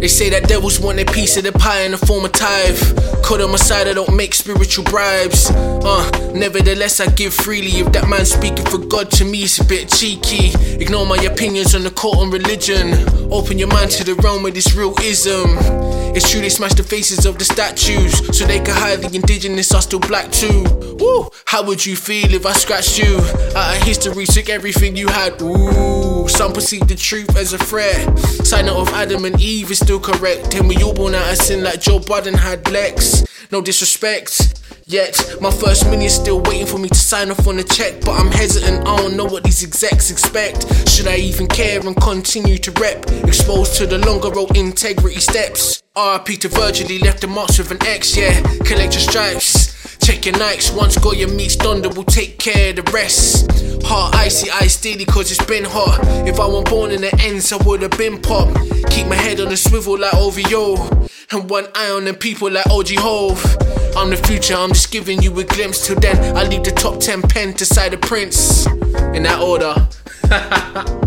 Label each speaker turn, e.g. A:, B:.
A: They say that devils want a piece of the pie in the form of tithe. Cause on my side, I don't make spiritual bribes. Uh, nevertheless, I give freely. If that man speaking for God to me, it's a bit cheeky. Ignore my opinions on the court on religion. Open your mind to the realm of this real ism. It's true they smash the faces of the statues so they can hide the indigenous are still black too. Woo! How would you feel if I scratched you? Out of history, took everything you had. Ooh, some perceive the truth as a threat. Sign of Adam and Eve is still correct. And we all born out of sin like Joe Budden had Lex. No disrespect. Yet, my first mini is still waiting for me to sign off on the check. But I'm hesitant, I don't know what these execs expect. Should I even care and continue to rep? Exposed to the longer road integrity steps. RIP to Virgil, he left the marks with an X, yeah. Collect your stripes. Check your Nikes, once Goya meets Thunder, we'll take care of the rest. Heart icy, ice steady, cause it's been hot. If I weren't born in the ends, I would've been pop. Keep my head on a swivel like OVO. And one eye on them people like OG Hov. I'm the future, I'm just giving you a glimpse. Till then, I leave the top 10 pen to side the prince. In that order.